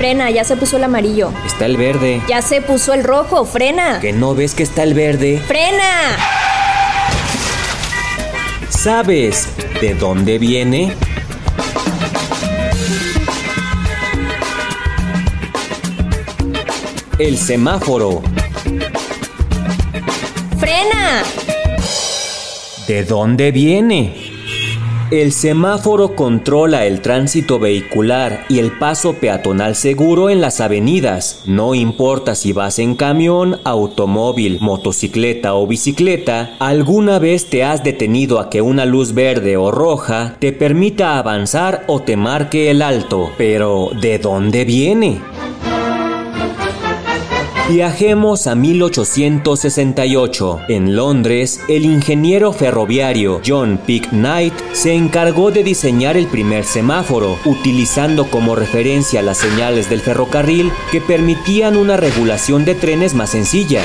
Frena, ya se puso el amarillo. Está el verde. Ya se puso el rojo, frena. ¿Que no ves que está el verde? ¡Frena! ¿Sabes de dónde viene? El semáforo. ¡Frena! ¿De dónde viene? El semáforo controla el tránsito vehicular y el paso peatonal seguro en las avenidas. No importa si vas en camión, automóvil, motocicleta o bicicleta, alguna vez te has detenido a que una luz verde o roja te permita avanzar o te marque el alto. Pero, ¿de dónde viene? Viajemos a 1868. En Londres, el ingeniero ferroviario John Peake Knight se encargó de diseñar el primer semáforo, utilizando como referencia las señales del ferrocarril que permitían una regulación de trenes más sencilla.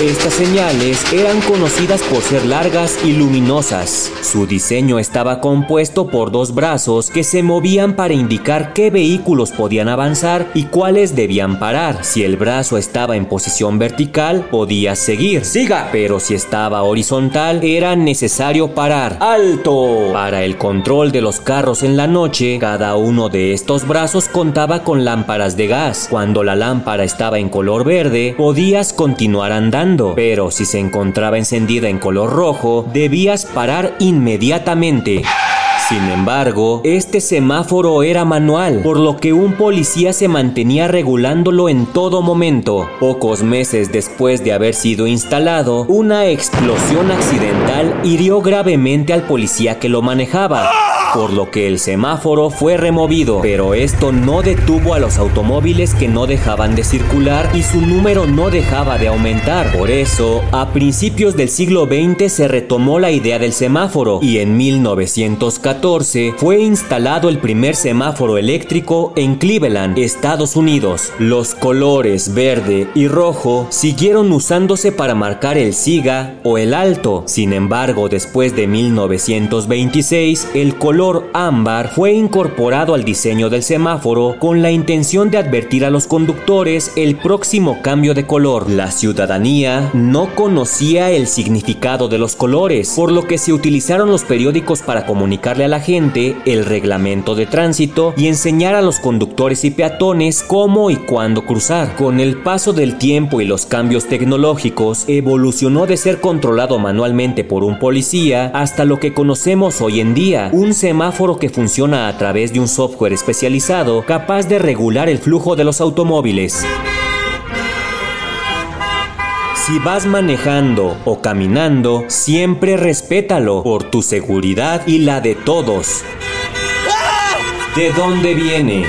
Estas señales eran conocidas por ser largas y luminosas. Su diseño estaba compuesto por dos brazos que se movían para indicar qué vehículos podían avanzar y cuáles debían parar. Si el brazo estaba en posición vertical, podías seguir. Siga. Pero si estaba horizontal, era necesario parar. ¡Alto! Para el control de los carros en la noche, cada uno de estos brazos contaba con lámparas de gas. Cuando la lámpara estaba en color verde, podías continuar andando pero si se encontraba encendida en color rojo, debías parar inmediatamente. Sin embargo, este semáforo era manual, por lo que un policía se mantenía regulándolo en todo momento. Pocos meses después de haber sido instalado, una explosión accidental hirió gravemente al policía que lo manejaba por lo que el semáforo fue removido, pero esto no detuvo a los automóviles que no dejaban de circular y su número no dejaba de aumentar. Por eso, a principios del siglo XX se retomó la idea del semáforo y en 1914 fue instalado el primer semáforo eléctrico en Cleveland, Estados Unidos. Los colores verde y rojo siguieron usándose para marcar el siga o el alto. Sin embargo, después de 1926, el color color ámbar fue incorporado al diseño del semáforo con la intención de advertir a los conductores el próximo cambio de color. La ciudadanía no conocía el significado de los colores, por lo que se utilizaron los periódicos para comunicarle a la gente el reglamento de tránsito y enseñar a los conductores y peatones cómo y cuándo cruzar. Con el paso del tiempo y los cambios tecnológicos, evolucionó de ser controlado manualmente por un policía hasta lo que conocemos hoy en día, un semáforo que funciona a través de un software especializado capaz de regular el flujo de los automóviles. Si vas manejando o caminando, siempre respétalo por tu seguridad y la de todos. ¿De dónde viene?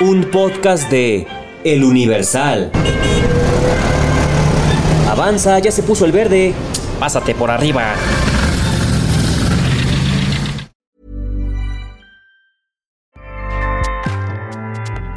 Un podcast de El Universal. Avanza, ya se puso el verde. Pásate por arriba.